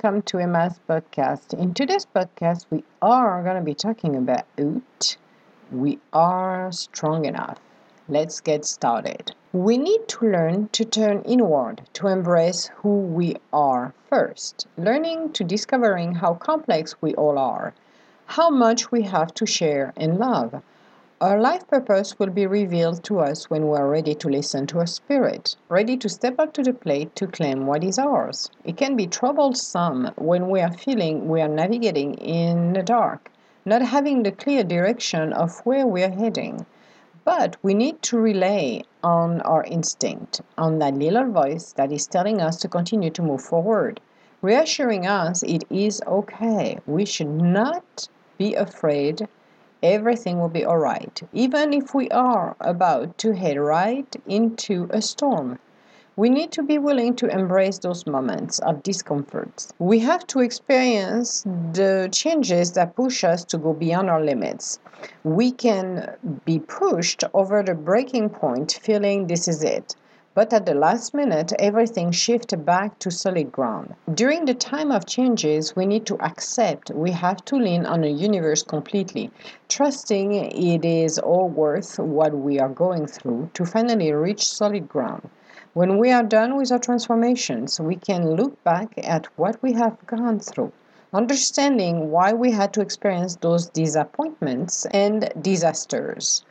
welcome to Emma's podcast. In today's podcast, we are going to be talking about Oot. we are strong enough. Let's get started. We need to learn to turn inward, to embrace who we are first, learning to discovering how complex we all are, how much we have to share and love our life purpose will be revealed to us when we are ready to listen to our spirit, ready to step up to the plate to claim what is ours. It can be troublesome when we are feeling we are navigating in the dark, not having the clear direction of where we are heading. But we need to rely on our instinct, on that little voice that is telling us to continue to move forward, reassuring us it is okay. We should not be afraid everything will be all right, even if we are about to head right into a storm. We need to be willing to embrace those moments of discomfort. We have to experience the changes that push us to go beyond our limits. We can be pushed over the breaking point, feeling this is it but at the last minute, everything shifted back to solid ground. During the time of changes, we need to accept we have to lean on the universe completely, trusting it is all worth what we are going through to finally reach solid ground. When we are done with our transformations, we can look back at what we have gone through understanding why we had to experience those disappointments and disasters,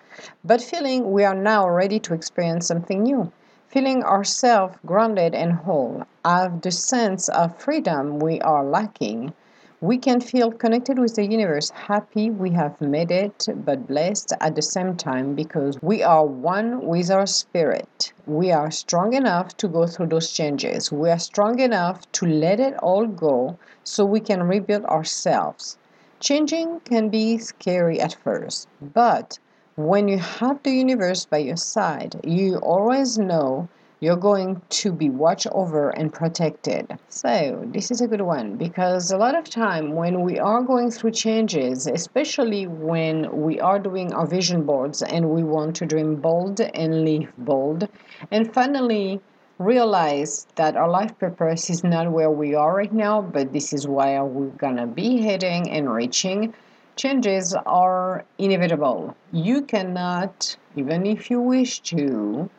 but feeling we are now ready to experience something new feeling ourselves grounded and whole, have the sense of freedom we are lacking, we can feel connected with the universe, happy we have made it, but blessed at the same time because we are one with our spirit. We are strong enough to go through those changes. We are strong enough to let it all go so we can rebuild ourselves. Changing can be scary at first, but when you have the universe by your side, you always know you're going to be watched over and protected. So, this is a good one because a lot of time when we are going through changes, especially when we are doing our vision boards and we want to dream bold and live bold, and finally realize that our life purpose is not where we are right now, but this is where we're gonna be heading and reaching changes are inevitable. You cannot, even if you wish to,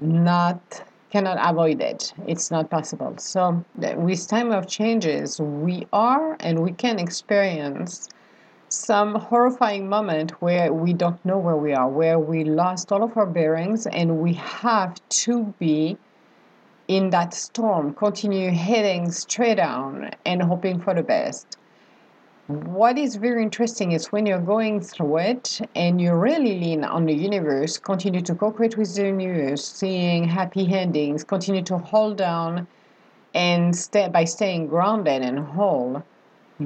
not cannot avoid it. It's not possible. So with time of changes, we are and we can experience some horrifying moment where we don't know where we are, where we lost all of our bearings and we have to be in that storm, continue heading straight down and hoping for the best what is very interesting is when you're going through it and you really lean on the universe, continue to co-create with the universe, seeing happy endings, continue to hold down and stay by staying grounded and whole,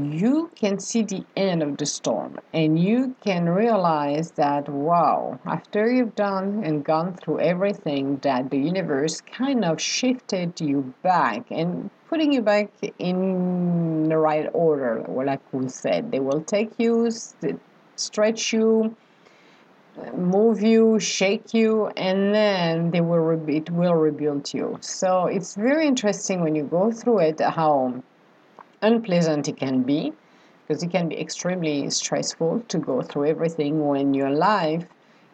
you can see the end of the storm and you can realize that wow after you've done and gone through everything that the universe kind of shifted you back and putting you back in the right order like we said. They will take you stretch you move you shake you and then they will it will rebuild you. So it's very interesting when you go through it how unpleasant it can be because it can be extremely stressful to go through everything when your life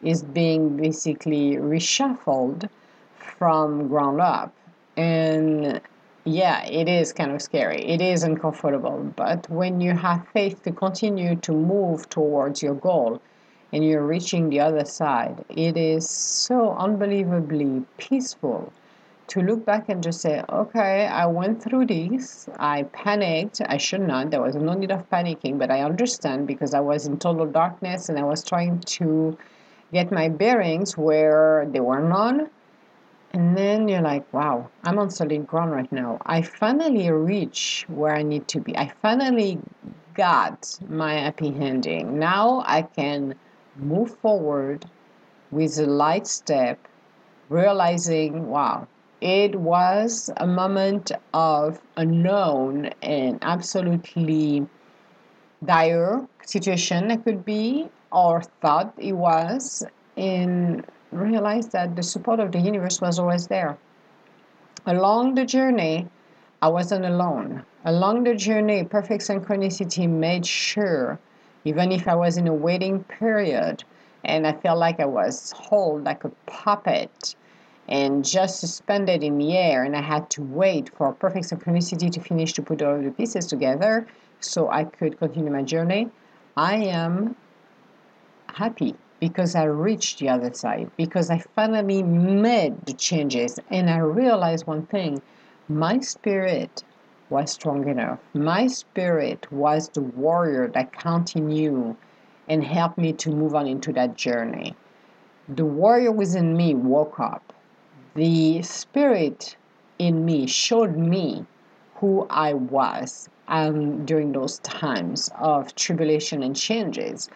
is being basically reshuffled from ground up. And yeah it is kind of scary. It is uncomfortable. But when you have faith to continue to move towards your goal and you're reaching the other side it is so unbelievably peaceful to look back and just say, okay, I went through this. I panicked. I should not. There was no need of panicking, but I understand because I was in total darkness and I was trying to get my bearings where there were none. And then you're like, wow, I'm on solid ground right now. I finally reach where I need to be. I finally got my happy ending. Now I can move forward with a light step, realizing, wow, it was a moment of unknown and absolutely dire situation it could be or thought it was and realized that the support of the universe was always there along the journey I wasn't alone. Along the journey, perfect synchronicity made sure, even if I was in a waiting period and I felt like I was held like a puppet and just suspended in the air, and I had to wait for perfect synchronicity to finish to put all the pieces together so I could continue my journey. I am happy because I reached the other side, because I finally made the changes and I realized one thing my spirit was strong enough. My spirit was the warrior that continued and helped me to move on into that journey. The warrior within me woke up. The spirit in me showed me who I was um, during those times of tribulation and changes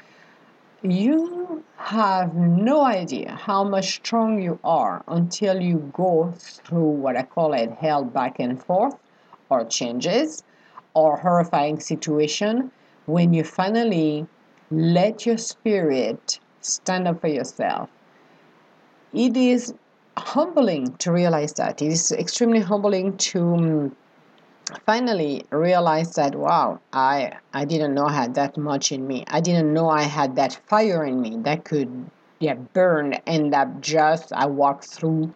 you have no idea how much strong you are until you go through what I call it hell back and forth or changes or horrifying situation when you finally let your spirit stand up for yourself. It is humbling to realize that. It is extremely humbling to um, finally realize that wow i i didn't know i had that much in me. I didn't know i had that fire in me that could yeah burn and that just i walked through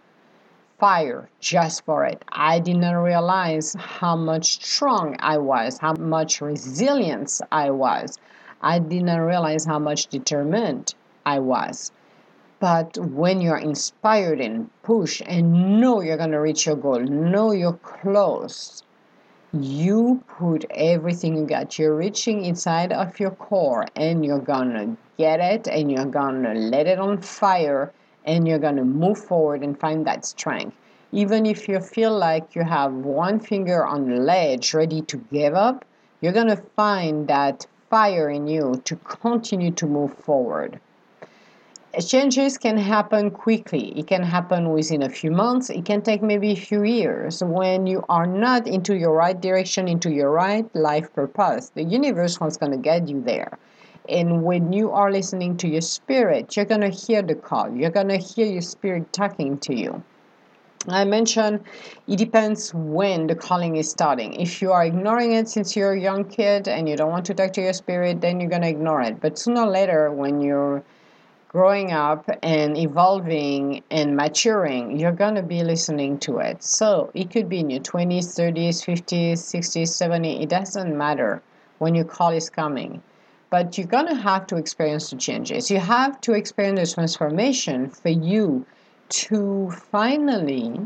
fire just for it. I didn't realize how much strong i was how much resilience i was. I didn't realize how much determined i was but when you're inspired and push and know you're going to reach your goal know you're close you put everything you got. You're reaching inside of your core and you're gonna get it and you're gonna let it on fire and you're gonna move forward and find that strength. Even if you feel like you have one finger on the ledge ready to give up, you're gonna find that fire in you to continue to move forward changes can happen quickly. It can happen within a few months. It can take maybe a few years. When you are not into your right direction, into your right life purpose, the universe was going to get you there. And when you are listening to your spirit, you're going to hear the call. You're going to hear your spirit talking to you. I mentioned it depends when the calling is starting. If you are ignoring it since you're a young kid and you don't want to talk to your spirit, then you're going to ignore it. But sooner or later, when you're growing up and evolving and maturing, you're going to be listening to it. So it could be in your 20s, 30s, 50s, 60s, 70s, it doesn't matter when your call is coming. But you're going to have to experience the changes. You have to experience the transformation for you to finally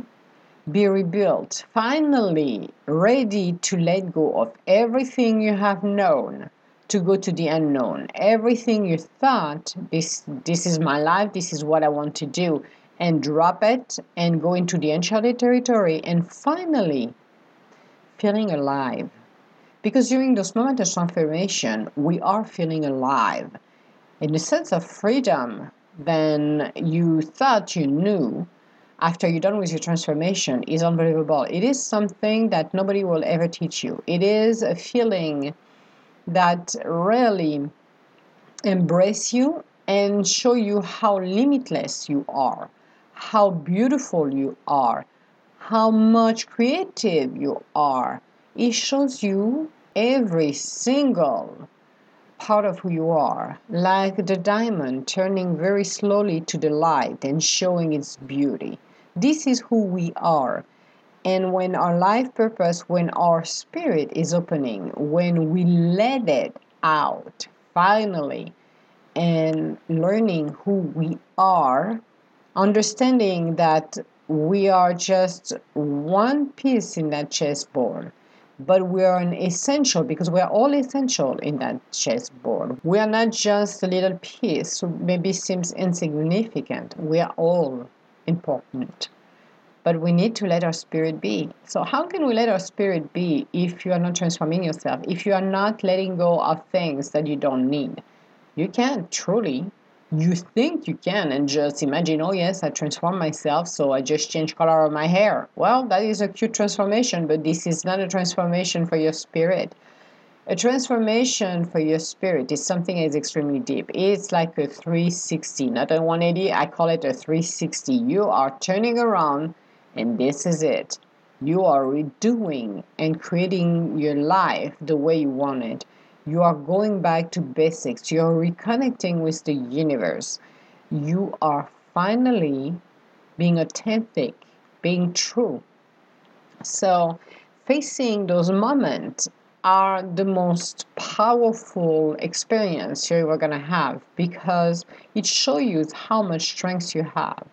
be rebuilt, finally ready to let go of everything you have known to go to the unknown. Everything you thought this this is my life, this is what I want to do, and drop it and go into the uncharted territory and finally feeling alive. Because during those moments of transformation, we are feeling alive. In a sense of freedom than you thought you knew after you're done with your transformation is unbelievable. It is something that nobody will ever teach you. It is a feeling that really embrace you and show you how limitless you are, how beautiful you are, how much creative you are. It shows you every single part of who you are, like the diamond turning very slowly to the light and showing its beauty. This is who we are. And when our life purpose, when our spirit is opening, when we let it out finally, and learning who we are, understanding that we are just one piece in that chessboard, but we are an essential because we are all essential in that chessboard. We are not just a little piece who maybe seems insignificant. We are all important but we need to let our spirit be. So, how can we let our spirit be if you are not transforming yourself? If you are not letting go of things that you don't need? You can't truly. You think you can and just imagine, oh, yes, I transform myself, so I just change color of my hair. Well, that is a cute transformation, but this is not a transformation for your spirit. A transformation for your spirit is something that is extremely deep. It's like a 360, not a 180. I call it a 360. You are turning around and this is it. You are redoing and creating your life the way you want it. You are going back to basics. You are reconnecting with the universe. You are finally being authentic, being true. So, facing those moments are the most powerful experience you're ever going to have because it shows you how much strength you have.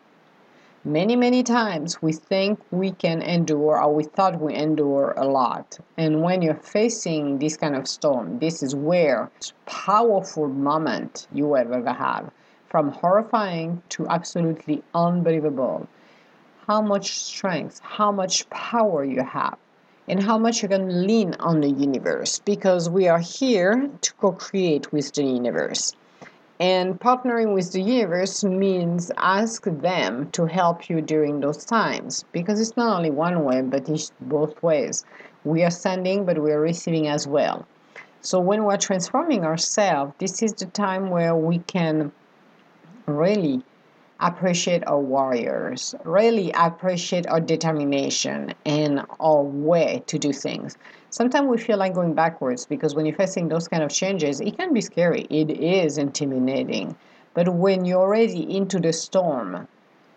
Many, many times we think we can endure or we thought we endure a lot. And when you're facing this kind of storm, this is where powerful moment you ever have. From horrifying to absolutely unbelievable. How much strength, how much power you have and how much going to lean on the universe because we are here to co create with the universe. And partnering with the universe means ask them to help you during those times because it's not only one way, but it's both ways. We are sending, but we are receiving as well. So when we're transforming ourselves, this is the time where we can really appreciate our warriors, really appreciate our determination and our way to do things. Sometimes we feel like going backwards because when you're facing those kind of changes, it can be scary. It is intimidating. But when you're already into the storm,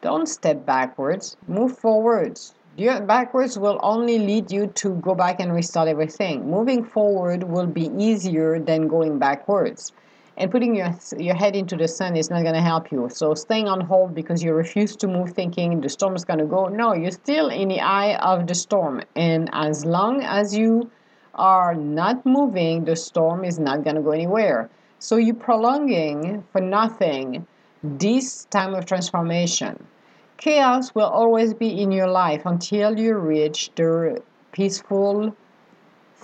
don't step backwards, move forwards. Backwards will only lead you to go back and restart everything. Moving forward will be easier than going backwards and putting your your head into the sun is not going to help you. So staying on hold because you refuse to move thinking the storm is going to go. No you're still in the eye of the storm. And as long as you are not moving the storm is not going to go anywhere. So you're prolonging for nothing this time of transformation. Chaos will always be in your life until you reach the peaceful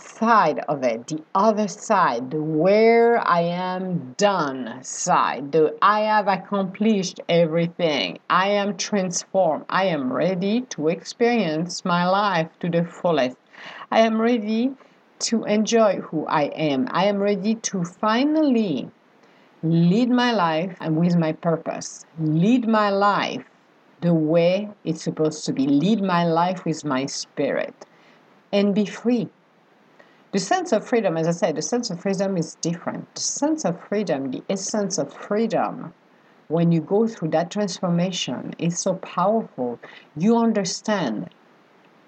side of it, the other side, the where I am done side, the I have accomplished everything, I am transformed, I am ready to experience my life to the fullest. I am ready to enjoy who I am. I am ready to finally lead my life and with my purpose. Lead my life the way it's supposed to be. Lead my life with my spirit and be free the sense of freedom, as I said, the sense of freedom is different. The sense of freedom, the essence of freedom, when you go through that transformation, is so powerful. You understand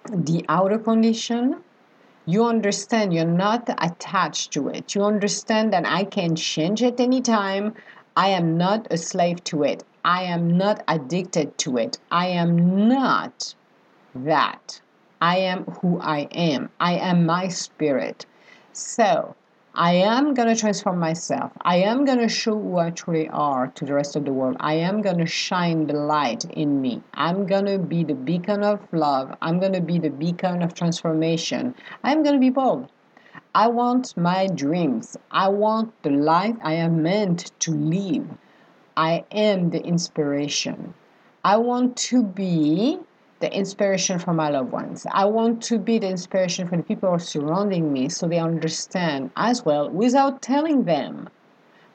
the outer condition. You understand you're not attached to it. You understand that I can change at any time. I am not a slave to it. I am not addicted to it. I am not that. I am who I am. I am my spirit. So, I am going to transform myself. I am going to show who I truly are to the rest of the world. I am going to shine the light in me. I'm going to be the beacon of love. I'm going to be the beacon of transformation. I'm going to be bold. I want my dreams. I want the life I am meant to live. I am the inspiration. I want to be the inspiration for my loved ones. I want to be the inspiration for the people who are surrounding me so they understand as well without telling them.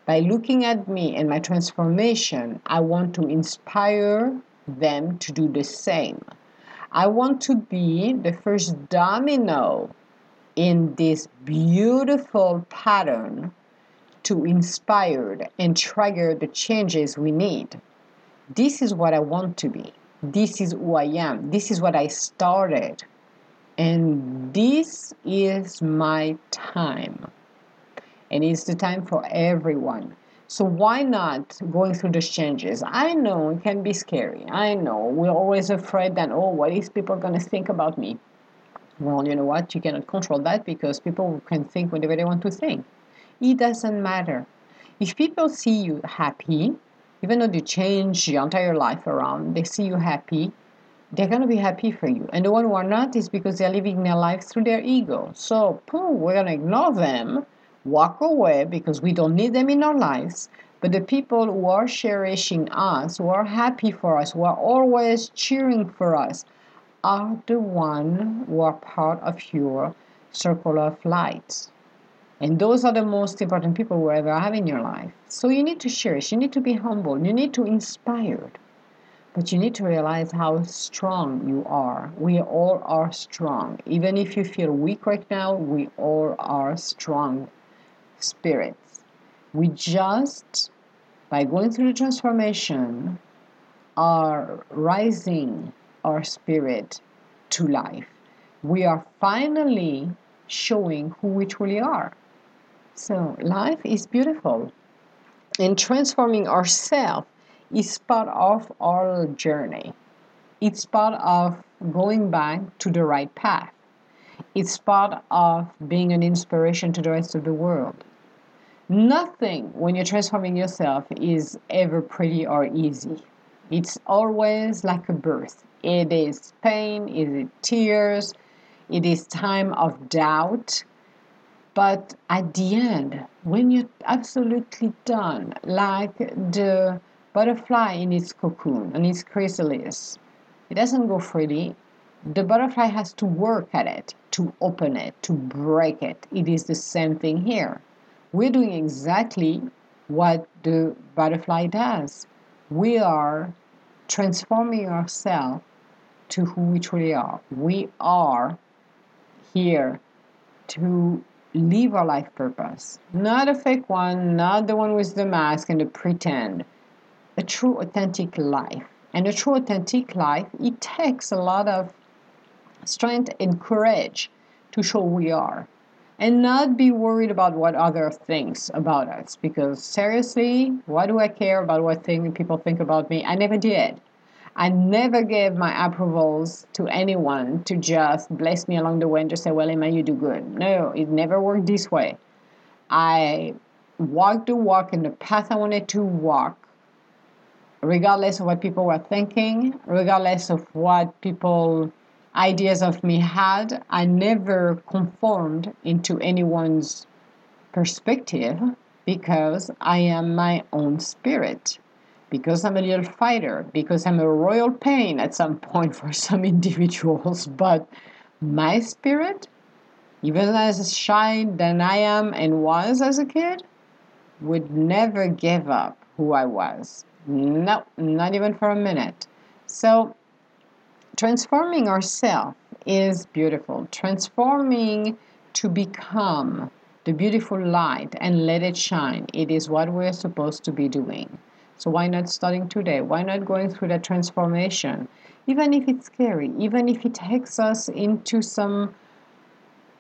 By looking at me and my transformation, I want to inspire them to do the same. I want to be the first domino in this beautiful pattern to inspire and trigger the changes we need. This is what I want to be this is who I am. This is what I started. And this is my time. And it's the time for everyone. So why not going through those changes? I know it can be scary. I know we're always afraid that, oh, what is people going to think about me? Well, you know what? You cannot control that because people can think whatever they want to think. It doesn't matter. If people see you happy, even though they change your entire life around, they see you happy, they're going to be happy for you. And the one who are not is because they're living their life through their ego. So, pooh, we're going to ignore them, walk away because we don't need them in our lives. But the people who are cherishing us, who are happy for us, who are always cheering for us, are the one who are part of your circle of light. And those are the most important people you ever have in your life. So you need to cherish, you need to be humble, you need to inspire. But you need to realize how strong you are. We all are strong. Even if you feel weak right now, we all are strong spirits. We just, by going through the transformation, are rising our spirit to life. We are finally showing who we truly are. So, life is beautiful. And transforming ourselves is part of our journey. It's part of going back to the right path. It's part of being an inspiration to the rest of the world. Nothing when you're transforming yourself is ever pretty or easy. It's always like a birth. It is pain, it is tears, it is time of doubt. But at the end, when you're absolutely done, like the butterfly in its cocoon, in its chrysalis, it doesn't go freely. The butterfly has to work at it, to open it, to break it. It is the same thing here. We're doing exactly what the butterfly does. We are transforming ourselves to who we truly are. We are here to live our life purpose. Not a fake one, not the one with the mask and the pretend. A true authentic life. And a true authentic life, it takes a lot of strength and courage to show we are. And not be worried about what other thinks about us. Because seriously, why do I care about what thing people think about me? I never did. I never gave my approvals to anyone to just bless me along the way and just say, well, Emma, you do good. No, it never worked this way. I walked the walk in the path I wanted to walk, regardless of what people were thinking, regardless of what people ideas of me had. I never conformed into anyone's perspective because I am my own spirit because I'm a little fighter, because I'm a royal pain at some point for some individuals, but my spirit, even as shy than I am and was as a kid, would never give up who I was. No, not even for a minute. So, transforming ourselves is beautiful. Transforming to become the beautiful light and let it shine. It is what we're supposed to be doing. So why not starting today? Why not going through that transformation? Even if it's scary, even if it takes us into some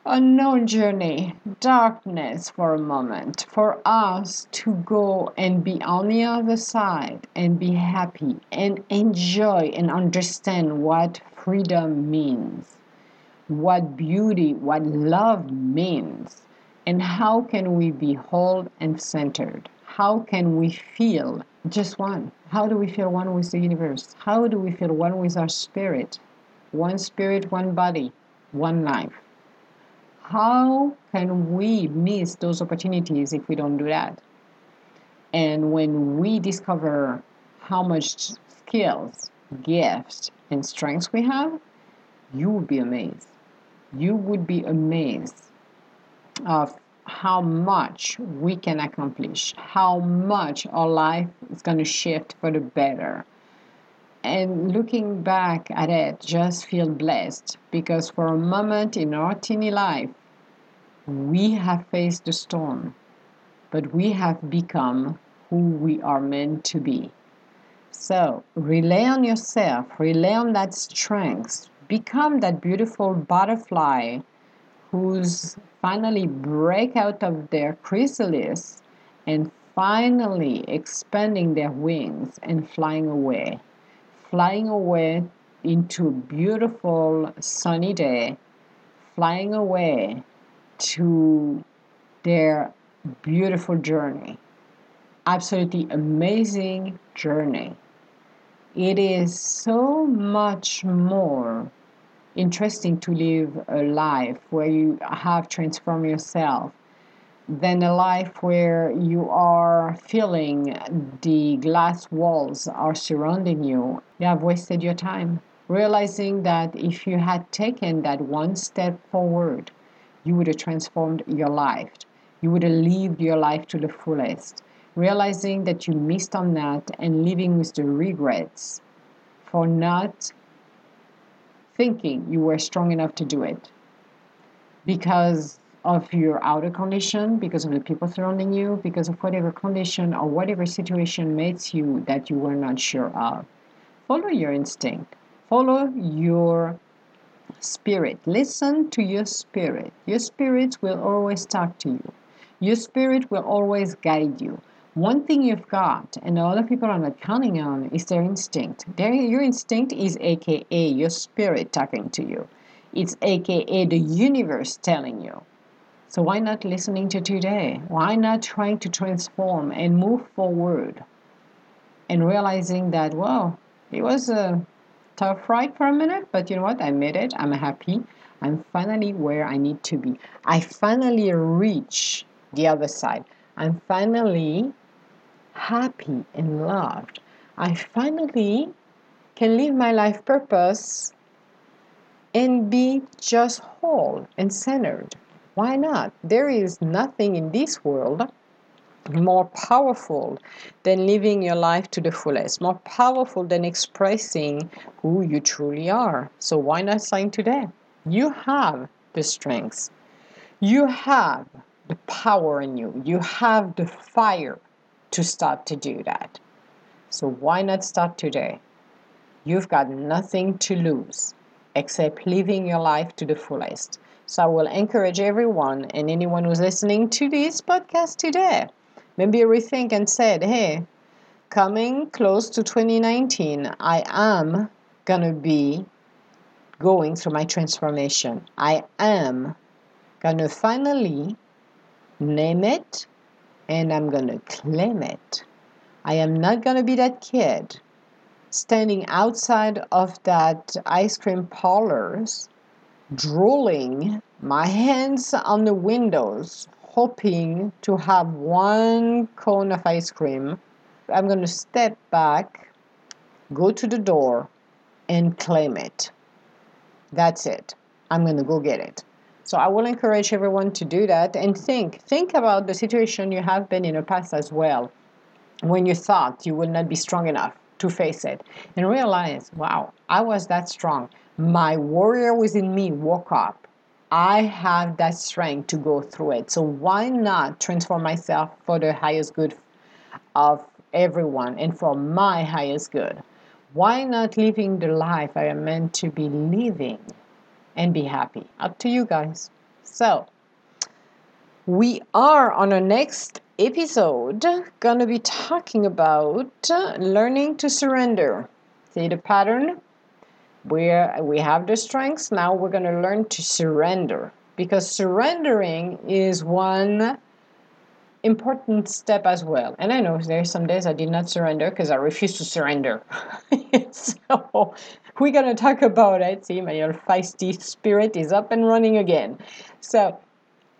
unknown journey, darkness for a moment, for us to go and be on the other side and be happy and enjoy and understand what freedom means, what beauty, what love means, and how can we be whole and centered? How can we feel just one. How do we feel one with the universe? How do we feel one with our spirit? One spirit, one body, one life. How can we miss those opportunities if we don't do that? And when we discover how much skills, gifts, and strengths we have, you would be amazed. You would be amazed of how much we can accomplish, how much our life is going to shift for the better. And looking back at it, just feel blessed because for a moment in our teeny life, we have faced the storm, but we have become who we are meant to be. So rely on yourself, rely on that strength, become that beautiful butterfly whose finally break out of their chrysalis and finally expanding their wings and flying away. Flying away into a beautiful sunny day, flying away to their beautiful journey. Absolutely amazing journey. It is so much more interesting to live a life where you have transformed yourself than a life where you are feeling the glass walls are surrounding you. You have wasted your time. Realizing that if you had taken that one step forward, you would have transformed your life. You would have lived your life to the fullest. Realizing that you missed on that and living with the regrets for not thinking you were strong enough to do it because of your outer condition, because of the people surrounding you, because of whatever condition or whatever situation makes you that you were not sure of. Follow your instinct, follow your spirit. Listen to your spirit. Your spirit will always talk to you, your spirit will always guide you. One thing you've got, and a lot of people are not counting on, is their instinct. Their, your instinct is AKA your spirit talking to you. It's AKA the universe telling you. So why not listening to today? Why not trying to transform and move forward and realizing that, well, it was a tough ride for a minute, but you know what? I made it. I'm happy. I'm finally where I need to be. I finally reach the other side. I'm finally happy and loved. I finally can live my life purpose and be just whole and centered. Why not? There is nothing in this world more powerful than living your life to the fullest, more powerful than expressing who you truly are. So why not sign today? You have the strengths. You have the power in you. You have the fire to start to do that. So why not start today? You've got nothing to lose except living your life to the fullest. So I will encourage everyone and anyone who's listening to this podcast today, maybe rethink and said, hey, coming close to 2019, I am going to be going through my transformation. I am going to finally name it and I'm going to claim it. I am not going to be that kid standing outside of that ice cream parlors drooling, my hands on the windows, hoping to have one cone of ice cream. I'm going to step back, go to the door, and claim it. That's it. I'm going to go get it. So I will encourage everyone to do that and think. Think about the situation you have been in the past as well when you thought you would not be strong enough to face it and realize, wow, I was that strong my warrior within me woke up. I have that strength to go through it. So why not transform myself for the highest good of everyone and for my highest good? Why not living the life I am meant to be living and be happy? Up to you guys. So, we are on our next episode going to be talking about learning to surrender. See the pattern? where we have the strengths now we're going to learn to surrender because surrendering is one important step as well and i know there's some days i did not surrender because i refuse to surrender so we're going to talk about it see my feisty spirit is up and running again so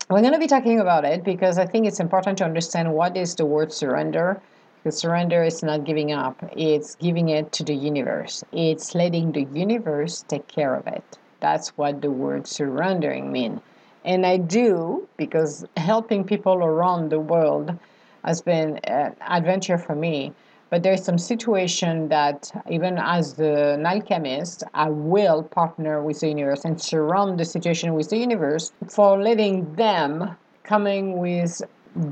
we're going to be talking about it because i think it's important to understand what is the word surrender because surrender is not giving up, it's giving it to the universe. It's letting the universe take care of it. That's what the word surrendering means. And I do because helping people around the world has been an adventure for me. But there's some situation that even as the alchemist, I will partner with the universe and surround the situation with the universe for letting them coming with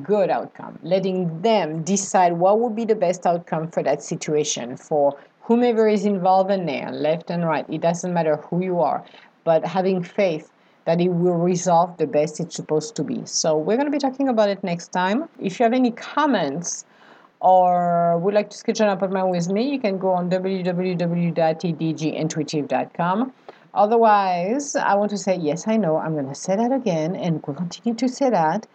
good outcome, letting them decide what would be the best outcome for that situation for whomever is involved in there, left and right. It doesn't matter who you are, but having faith that it will resolve the best it's supposed to be. So we're going to be talking about it next time. If you have any comments or would like to schedule an appointment with me, you can go on www.edgintuitive.com. Otherwise, I want to say, yes, I know, I'm going to say that again and we'll continue to say that.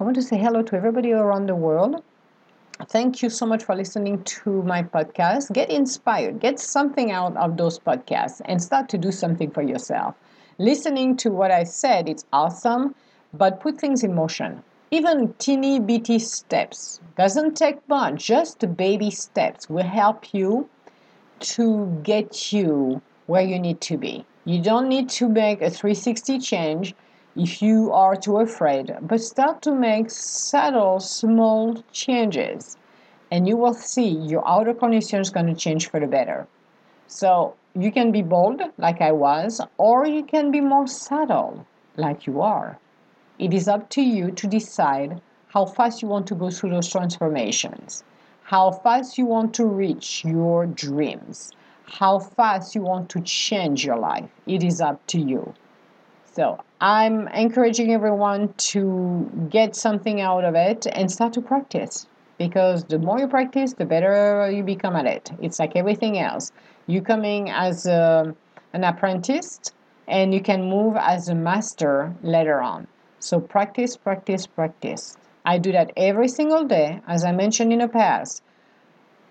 I want to say hello to everybody around the world. Thank you so much for listening to my podcast. Get inspired, get something out of those podcasts, and start to do something for yourself. Listening to what I said, it's awesome, but put things in motion. Even teeny bitty steps doesn't take much, just baby steps will help you to get you where you need to be. You don't need to make a 360 change if you are too afraid, but start to make subtle, small changes, and you will see your outer condition is going to change for the better. So you can be bold, like I was, or you can be more subtle, like you are. It is up to you to decide how fast you want to go through those transformations, how fast you want to reach your dreams, how fast you want to change your life. It is up to you. So I'm encouraging everyone to get something out of it and start to practice because the more you practice, the better you become at it. It's like everything else. You coming as a, an apprentice and you can move as a master later on. So practice, practice, practice. I do that every single day, as I mentioned in the past.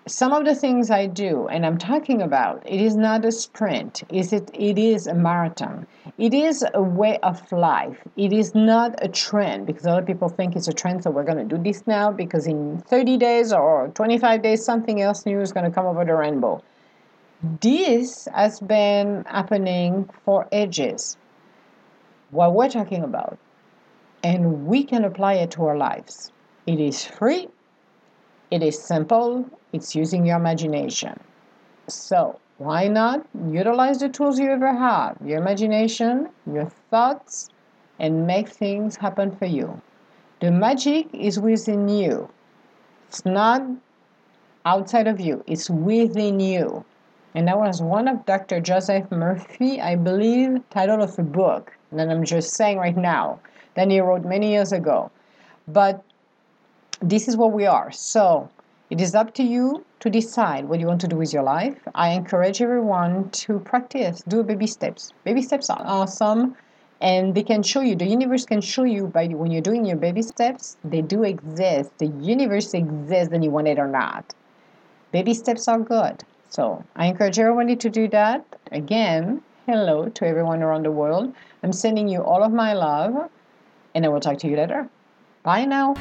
Some of the things I do and I'm talking about, it is not a sprint. Is it it is a marathon. It is a way of life. It is not a trend because a lot of people think it's a trend, so we're gonna do this now because in 30 days or 25 days something else new is gonna come over the rainbow. This has been happening for ages. What we're talking about and we can apply it to our lives. It is free, it is simple, it's using your imagination. So, why not utilize the tools you ever have your imagination, your thoughts, and make things happen for you? The magic is within you, it's not outside of you, it's within you. And that was one of Dr. Joseph Murphy, I believe, title of a book that I'm just saying right now than he wrote many years ago. But this is what we are. So it is up to you to decide what you want to do with your life. I encourage everyone to practice, do baby steps. Baby steps are awesome and they can show you the universe can show you by when you're doing your baby steps they do exist the universe exists and you want it or not baby steps are good so i encourage everybody to do that again hello to everyone around the world i'm sending you all of my love and I will talk to you later. Bye now.